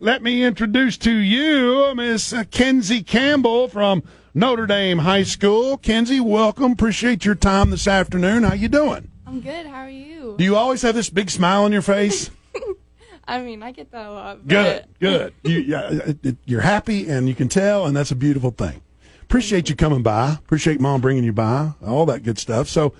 let me introduce to you Miss Kenzie Campbell from Notre Dame High School. Kenzie, welcome. Appreciate your time this afternoon. How you doing? I'm good. How are you? Do you always have this big smile on your face? I mean, I get that a lot. Good, good. You, yeah, you're happy, and you can tell, and that's a beautiful thing. Appreciate you coming by. Appreciate mom bringing you by. All that good stuff. So,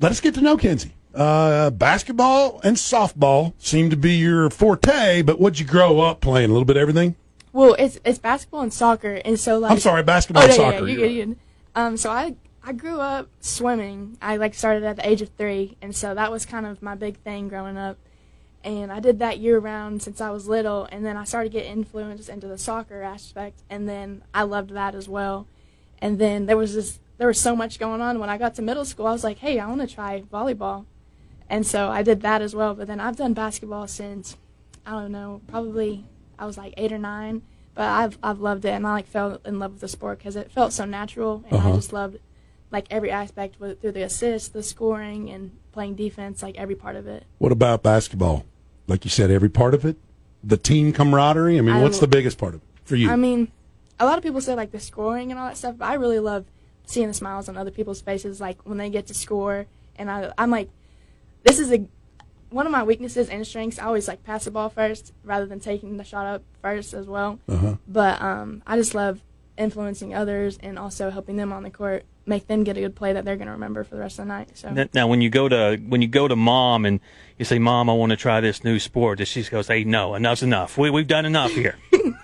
let us get to know Kenzie. Uh, basketball and softball seem to be your forte, but what'd you grow up playing? A little bit of everything. Well, it's it's basketball and soccer, and so like I'm sorry, basketball oh, and yeah, soccer. Yeah, you're you're good, you're good. Um, so I I grew up swimming. I like started at the age of three, and so that was kind of my big thing growing up. And I did that year round since I was little, and then I started to get influenced into the soccer aspect, and then I loved that as well. And then there was this there was so much going on when I got to middle school. I was like, hey, I want to try volleyball, and so I did that as well. But then I've done basketball since I don't know, probably I was like eight or nine. But I've I've loved it, and I like fell in love with the sport because it felt so natural, and Uh-huh. I just loved like every aspect with through the assists, the scoring, and playing defense, like every part of it. What about basketball? Like you said, every part of it, the team camaraderie. I mean, I what's the biggest part of it for you? I mean, a lot of people say like the scoring and all that stuff, but I really love seeing the smiles on other people's faces, like when they get to score. And I, I'm like, this is a one of my weaknesses and strengths. I always like pass the ball first rather than taking the shot up first as well. uh-huh. But um, I just love influencing others and also helping them on the court, make them get a good play that they're going to remember for the rest of the night. So N- Now, when you go to when you go to mom and you say, "Mom, I want to try this new sport," does she goes, "Hey, no, enough's enough. We we've done enough here."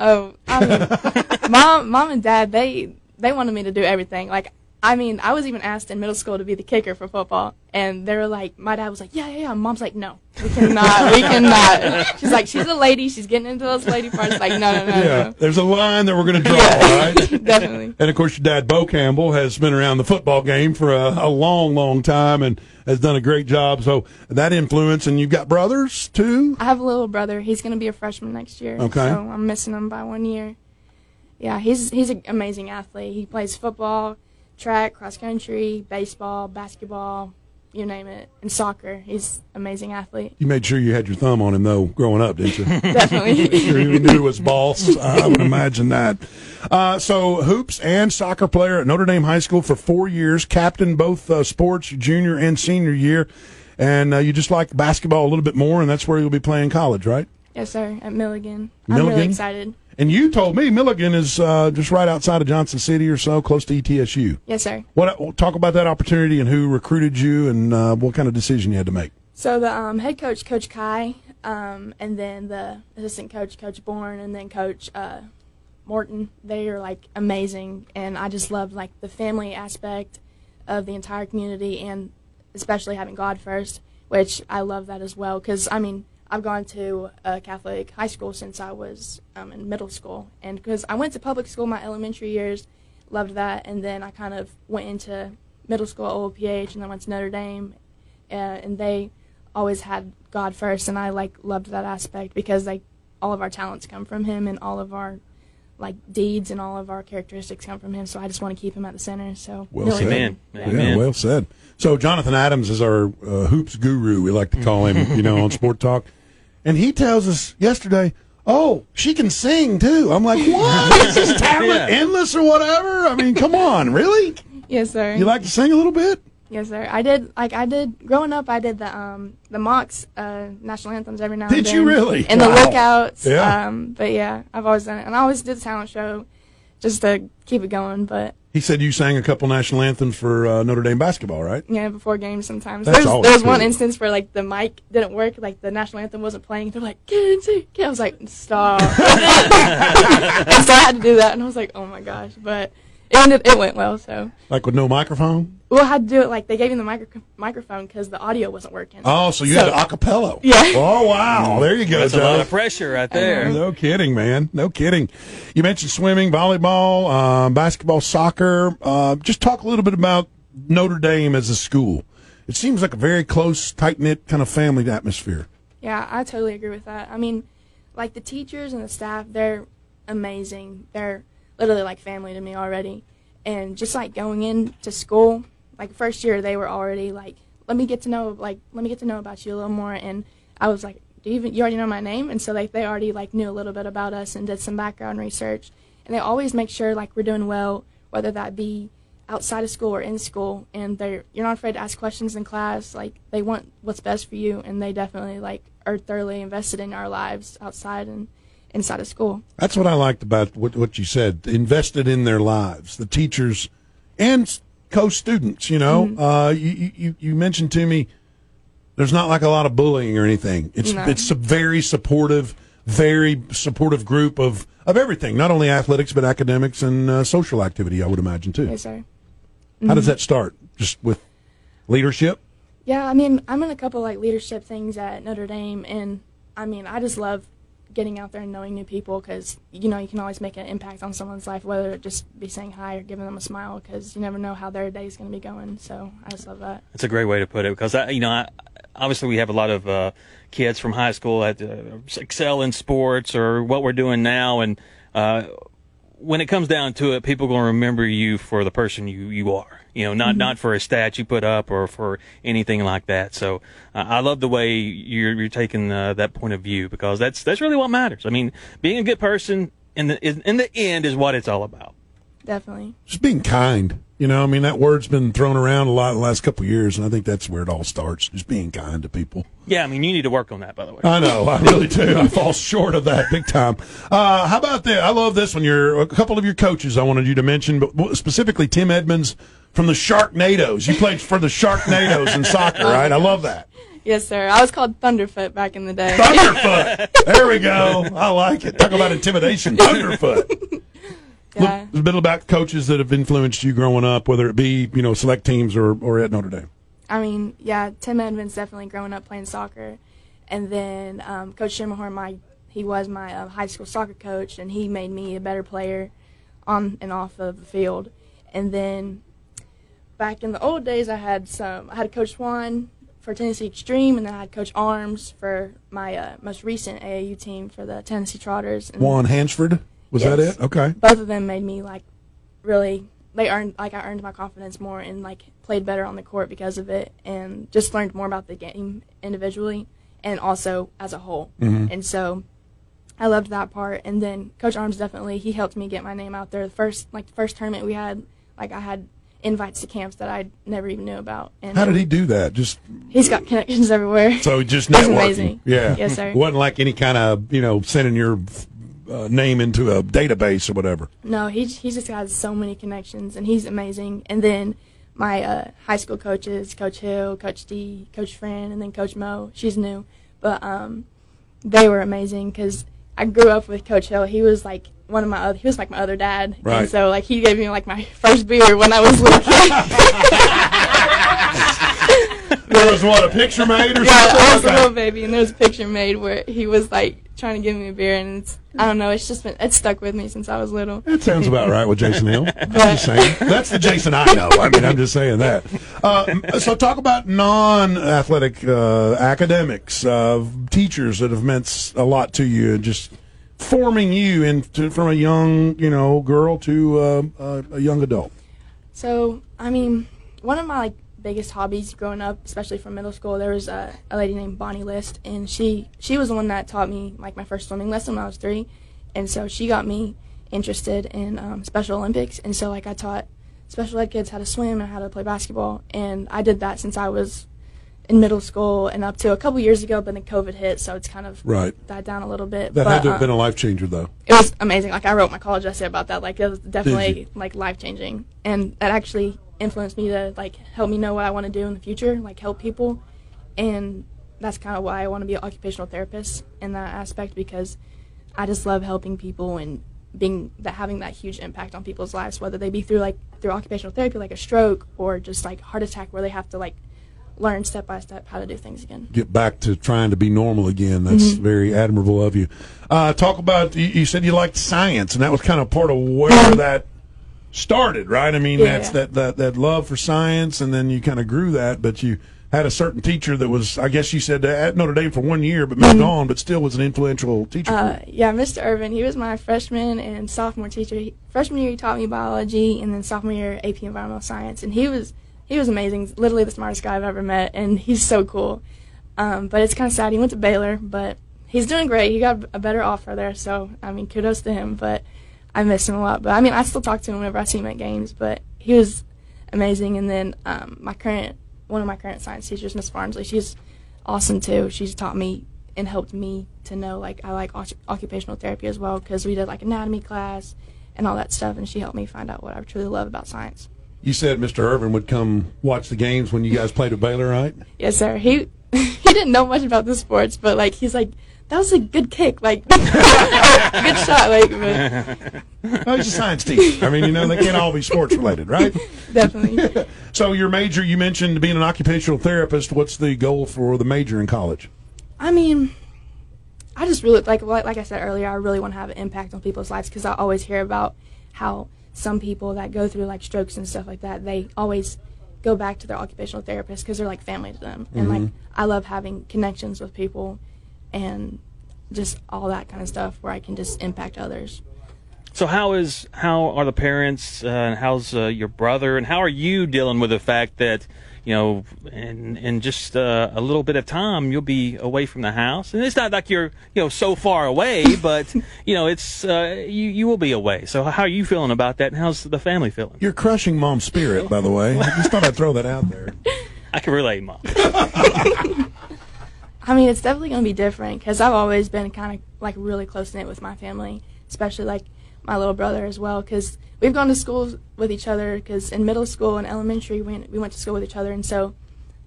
Oh, I mean, mom, mom and dad, they they wanted me to do everything. Like, I mean, I was even asked in middle school to be the kicker for football, and they were like, my dad was like, yeah, yeah, yeah. Mom's like, no, we cannot, we cannot. She's like, she's a lady, she's getting into those lady parts. Like, no, no, no, Yeah, no. there's a line that we're going to draw, Yeah. right? Definitely. And of course, your dad, Bo Campbell, has been around the football game for a, a long, long time and has done a great job. So that influence, and you've got brothers too. I have a little brother. He's gonna be a freshman next year. Okay. So I'm missing him by one year. Yeah, he's he's an amazing athlete. He plays football, track, cross country, baseball, basketball, you name it, and soccer. He's an amazing athlete. You made sure you had your thumb on him though, growing up, didn't you? Definitely. sure you knew he was boss. I would imagine that. Uh, so hoops and soccer player at Notre Dame High School for four years, captain both uh, sports, junior and senior year, and uh, you just like basketball a little bit more, and that's where you'll be playing college, right? yes, sir. At Milligan. I'm really excited. And you told me Milligan is uh, just right outside of Johnson City or so, close to ETSU. Yes, sir. What talk about that opportunity and who recruited you and uh, what kind of decision you had to make? So the um, head coach, Coach Kai, um, and then the assistant coach, Coach Bourne, and then Coach uh, Morton. They are like amazing, and I just love like the family aspect of the entire community, and especially having God first, which I love that as well. Because I mean, I've gone to a Catholic high school since I was um, in middle school, and because I went to public school my elementary years, loved that, and then I kind of went into middle school at OPH, and then went to Notre Dame, uh, and they always had God first, and I like loved that aspect because like all of our talents come from Him, and all of our like deeds and all of our characteristics come from Him. So I just want to keep Him at the center. So Well really- said. Amen. Yeah. Yeah, Amen. well said. So Jonathan Adams is our uh, hoops guru. We like to call him, you know, on Sport Talk, and he tells us yesterday. Oh, she can sing too. I'm like, what? Is his talent Yeah. endless or whatever? I mean, come on, really? Yes, sir. You like to sing a little bit? yes, sir. I did like I did growing up. I did the um the Mocs uh national anthems every now and then. Did then. you really? And Wow. the lookouts. Yeah. Um, but yeah, I've always done it, and I always did the talent show, just to keep it going. But He said you sang a couple national anthems for uh, Notre Dame basketball, right? Yeah, before games sometimes. That's There's always there was one instance where like the mic didn't work, like the national anthem wasn't playing. They're like, "Get into," get. I was like, "Stop!" and so I had to do that, and I was like, "Oh my gosh!" But it ended, it went well. So Like with no microphone? well, I had to do it like they gave me the micro- microphone because the audio wasn't working. Oh, so you had a cappella. Yeah. Oh, wow. There you go, That's a lot of pressure right there. No kidding, man. No kidding. You mentioned swimming, volleyball, um, basketball, soccer. Uh, just talk a little bit about Notre Dame as a school. It seems like a very close, tight knit kind of family atmosphere. Yeah, I totally agree with that. I mean, like the teachers and the staff, they're amazing. They're literally like family to me already. And just like going into school, like first year they were already like, let me get to know like let me get to know about you a little more and I was like do you even you already know my name?" And so like they already like knew a little bit about us and did some background research. And they always make sure like we're doing well, whether that be outside of school or in school. And they're you're not afraid to ask questions in class. Like they want what's best for you, and they definitely like are thoroughly invested in our lives outside and inside of school. That's what I liked about what, what you said. Invested in their lives, the teachers and co-students. You know, Mm-hmm. uh, you, you you mentioned to me there's not like a lot of bullying or anything. It's No. it's a very supportive, very supportive group of of everything, not only athletics but academics and uh, social activity. I would imagine too. Yes, sir. How does that start? Just with leadership. Yeah, I mean, I'm in a couple like leadership things at Notre Dame, and I mean, I just love getting out there and knowing new people because you know you can always make an impact on someone's life, whether it just be saying hi or giving them a smile, because you never know how their day is going to be going. So I just love that. That's a great way to put it because I, you know, I, obviously we have a lot of uh, kids from high school that uh, excel in sports or what we're doing now, and uh, when it comes down to it, people going to remember you for the person you you are. You know, not not for a stat you put up or for anything like that. So uh, I love the way you're you're taking uh, that point of view because that's that's really what matters. I mean, being a good person in the in, in the end is what it's all about. Definitely. Just being kind. You know, I mean, that word's been thrown around a lot in the last couple of years, and I think that's where it all starts. Just being kind to people. Yeah, I mean, you need to work on that, by the way. I know, I really do. I fall short of that big time. Uh, how about this? I love this one. Your a couple of your coaches I wanted you to mention, but specifically Tim Edmonds from the Sharknadoes. You played for the Sharknadoes in soccer, right? I love that. Yes, sir. I was called Thunderfoot back in the day. Thunderfoot. There we go. I like it. Talk about intimidation. Thunderfoot. Yeah. A bit about coaches that have influenced you growing up, whether it be you know select teams or or at Notre Dame. I mean, yeah, Tim Edmonds definitely growing up playing soccer, and then um, Coach Schermerhorn, my he was my uh, high school soccer coach, and he made me a better player on and off of the field. And then back in the old days, I had some. I had Coach Juan for Tennessee Extreme, and then I had Coach Arms for my uh, most recent AAU team for the Tennessee Trotters. And Juan Hansford. Was that it? Okay. both of them made me like really they earned like I earned my confidence more and like played better on the court because of it and just learned more about the game individually and also as a whole. Mm-hmm. And so I loved that part and then Coach Arms definitely he helped me get my name out there. The first like the first tournament we had like I had invites to camps that I never even knew about. And How did he do that? Just He's got connections everywhere. So just networking. amazing. Yeah. Yes, sir. Wasn't like any kind of, you know, sending your uh, name into a database or whatever. No, he he just has so many connections, and he's amazing. And then my uh, high school coaches, Coach Hill, Coach D, Coach Fran, and then Coach Mo. She's new, but um, they were amazing because I grew up with Coach Hill. He was like one of my other, he was like my other dad, Right. and so like he gave me like my first beer when I was a little. There was what, a picture made or yeah, I was a something? little baby, and there's a picture made where he was like trying to give me a beer, and it's, I don't know, it's just been it's stuck with me since I was little. That sounds about right with Jason Hill. I'm just saying. That's the Jason I know. I mean, I'm just saying that. Uh, so, talk about non-athletic uh, academics, uh, teachers that have meant a lot to you, and just forming you into from a young, you know, girl to uh, uh, a young adult. So, I mean, one of my like biggest hobbies growing up, especially from middle school, there was a, a lady named Bonnie List, and she she was the one that taught me like my first swimming lesson when I was three, and so she got me interested in um, Special Olympics, and so like I taught special ed kids how to swim and how to play basketball, and I did that since I was in middle school and up to a couple years ago, but then COVID hit, so it's kind of Right. died down a little bit. That but, had to have um, been a life changer, though. it was amazing. Like I wrote my college essay about that. Like it was definitely like life changing, and that actually influenced me to like help me know what I want to do in the future, like help people, and that's kind of why I want to be an occupational therapist in that aspect because I just love helping people and being that having that huge impact on people's lives, whether they be through like through occupational therapy, like a stroke, or just like heart attack, where they have to like learn step by step how to do things again. get back to trying to be normal again. That's Mm-hmm. very admirable of you. Uh, talk about you, you said you liked science, and that was kind of part of where that started, right? I mean, that's Yeah. that, that that love for science, and then you kind of grew that. But you had a certain teacher that was, I guess you said at Notre Dame for one year, but moved on, but still was an influential teacher. Uh, yeah, Mr. Irvin, he was my freshman and sophomore teacher. He, freshman year, he taught me biology, and then sophomore year, AP Environmental Science. And he was he was amazing, literally the smartest guy I've ever met, and he's so cool. Um, but it's kind of sad. He went to Baylor, but he's doing great. He got a better offer there, so I mean, kudos to him. But I miss him a lot. But I mean, I still talk to him whenever I see him at games. But he was amazing. And then um, my current one of my current science teachers, Miss Farnsley, she's awesome too. She's taught me and helped me to know like I like occupational therapy as well because we did like anatomy class and all that stuff, and she helped me find out what I truly love about science. You said Mr. Irvin would come watch the games when you guys played at Baylor, right? Yes, sir. He he didn't know much about the sports, but like he's like that was a good kick, like good shot, like. But. Oh, he's a science teacher. I mean, you know, they can't all be sports related, right? Definitely. so your major, you mentioned being an occupational therapist. What's the goal for the major in college? I mean, I just really like like I said earlier. I really want to have an impact on people's lives because I always hear about how some people that go through like strokes and stuff like that, they always go back to their occupational therapist because they're like family to them. Mm-hmm. And like I love having connections with people and just all that kind of stuff where I can just impact others. So how is how are the parents uh, and how's uh, your brother and how are you dealing with the fact that you know in in just uh, a little bit of time you'll be away from the house and it's not like you're you know so far away but you know it's uh, you you will be away so how are you feeling about that and how's the family feeling? You're crushing mom's spirit by the way. I just thought I'd throw that out there. I can relate, mom. I mean, it's definitely going to be different because I've always been kind of like really close knit with my family, especially like my little brother as well. Because we've gone to school with each other. Because in middle school and elementary, we went, we went to school with each other, and so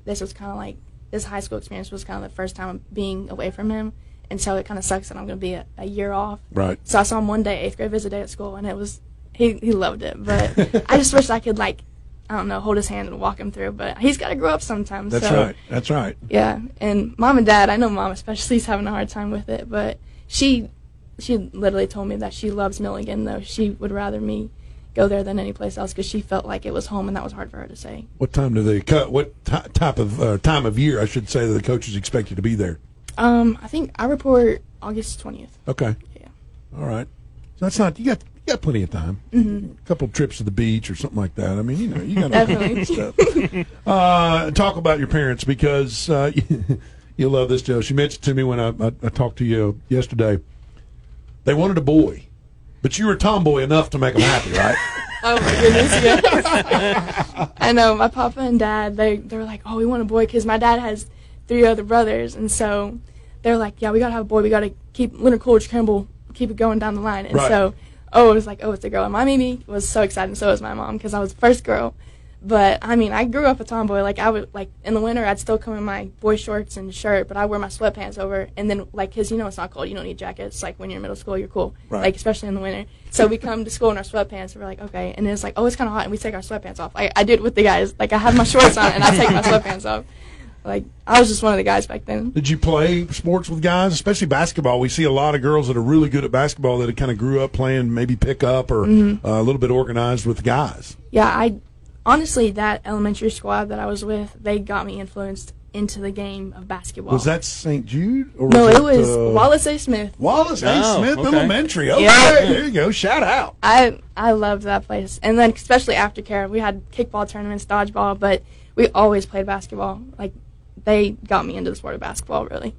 this was kind of like this high school experience was kind of the first time being away from him, and so it kind of sucks that I'm going to be a, a, year off. Right. So I saw him one day, eighth grade visit day at school, and it was he he loved it, but I just wish I could like I don't know, hold his hand and walk him through. But he's got to grow up sometimes. That's so, right. That's right. Yeah, and mom and dad, I know mom especially is having a hard time with it, but she she literally told me that she loves Milligan, though she would rather me go there than any place else because she felt like it was home, and that was hard for her to say. What time do they cut? What t- type of uh, time of year, I should say, that the coaches expect you to be there? Um, I think I report August twentieth. Okay. Yeah. All right. So that's not you got you got plenty of time. Mm-hmm. A couple trips to the beach or something like that. I mean, you know, you got to stuff. Uh, talk about your parents because uh, you love this, Joe. She mentioned to me when I, I, I talked to you yesterday. They wanted a boy, but you were tomboy enough to make them happy, right? oh my goodness, yeah. I know my papa and dad. They they were like, oh, we want a boy because my dad has three other brothers, and so they're like, yeah, we gotta have a boy. We gotta keep Leonard Coolidge Campbell keep it going down the line, and right. so oh, it was like, oh, it's a girl. And my Mimi was so excited, and so was my mom, because I was the first girl. But I mean, I grew up a tomboy. Like I would, like in the winter, I'd still come in my boy shorts and shirt, but I wear my sweatpants over. And then, like, cause you know it's not cold. You don't need jackets. Like when you're in middle school, you're cool. Right. Like especially in the winter. So we come to school in our sweatpants. And we're like, okay. And it's like, oh, it's kind of hot, and we take our sweatpants off. I, I did with the guys. Like I have my shorts on, and I take my sweatpants off. Like I was just one of the guys back then. Did you play sports with guys, especially basketball? We see a lot of girls that are really good at basketball that kind of grew up playing maybe pickup or mm-hmm. uh, a little bit organized with guys. Yeah, I honestly that elementary squad that I was with, they got me influenced into the game of basketball. Was that St. Jude? Or no, it, was uh, Wallace A. Smith. Wallace A. Oh, Smith okay. Elementary. Okay, yeah. there you go. Shout out. I I loved that place, and then especially after care, we had kickball tournaments, dodgeball, but we always played basketball. Like they got me into the sport of basketball. Really.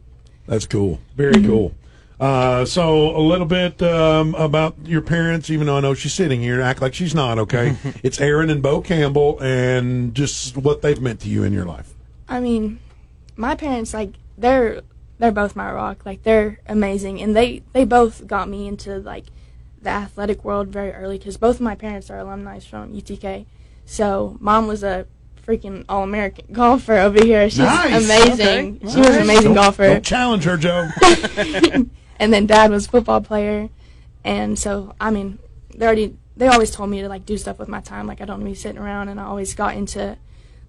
That's cool. Very mm-hmm. cool. Uh, so a little bit um, about your parents, even though I know she's sitting here, and act like she's not. Okay, it's Aaron and Bo Campbell, and just what they've meant to you in your life. I mean, my parents like they're they're both my rock. Like they're amazing, and they they both got me into like the athletic world very early because both of my parents are alumni from UTK. So mom was a freaking all American golfer over here. She's nice. amazing. Okay. She nice. was an amazing don't, golfer. Don't challenge her, Joe. and then dad was a football player. And so I mean, they already they always told me to like do stuff with my time. Like I don't want to be sitting around and I always got into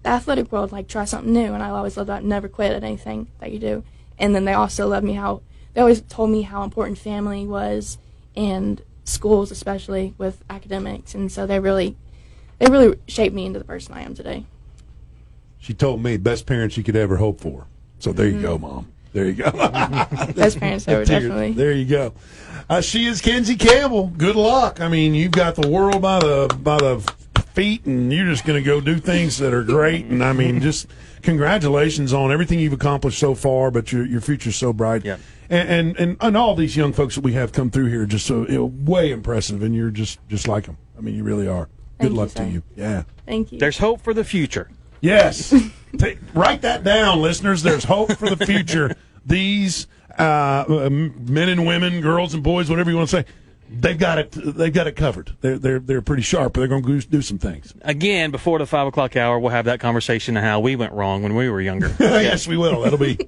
the athletic world, like try something new and I always loved that never quit at anything that you do. And then they also loved me how they always told me how important family was and schools especially with academics and so they really they really shaped me into the person I am today. She told me best parents you could ever hope for. So there you go, mm-hmm. mom. There you go. best parents ever, definitely. There you go. Uh, she is Kenzie Campbell. Good luck. I mean, you've got the world by the by the feet, and you're just going to go do things that are great. And I mean, just congratulations on everything you've accomplished so far. But your your future's so bright. Yeah. And, and and and all these young folks that we have come through here are just so you know, way impressive, and you're just just like them. I mean, you really are. Good Thank you, luck to you. Yeah. Thank you. There's hope for the future. Yes. Take, write that down, listeners. There's hope for the future. These uh, men and women, girls and boys, whatever you want to say, they've got it. They've got it covered. They're they're they're pretty sharp. They're going to do some things. Again, before the five o'clock hour, we'll have that conversation of how we went wrong when we were younger. yes, we will. That'll be.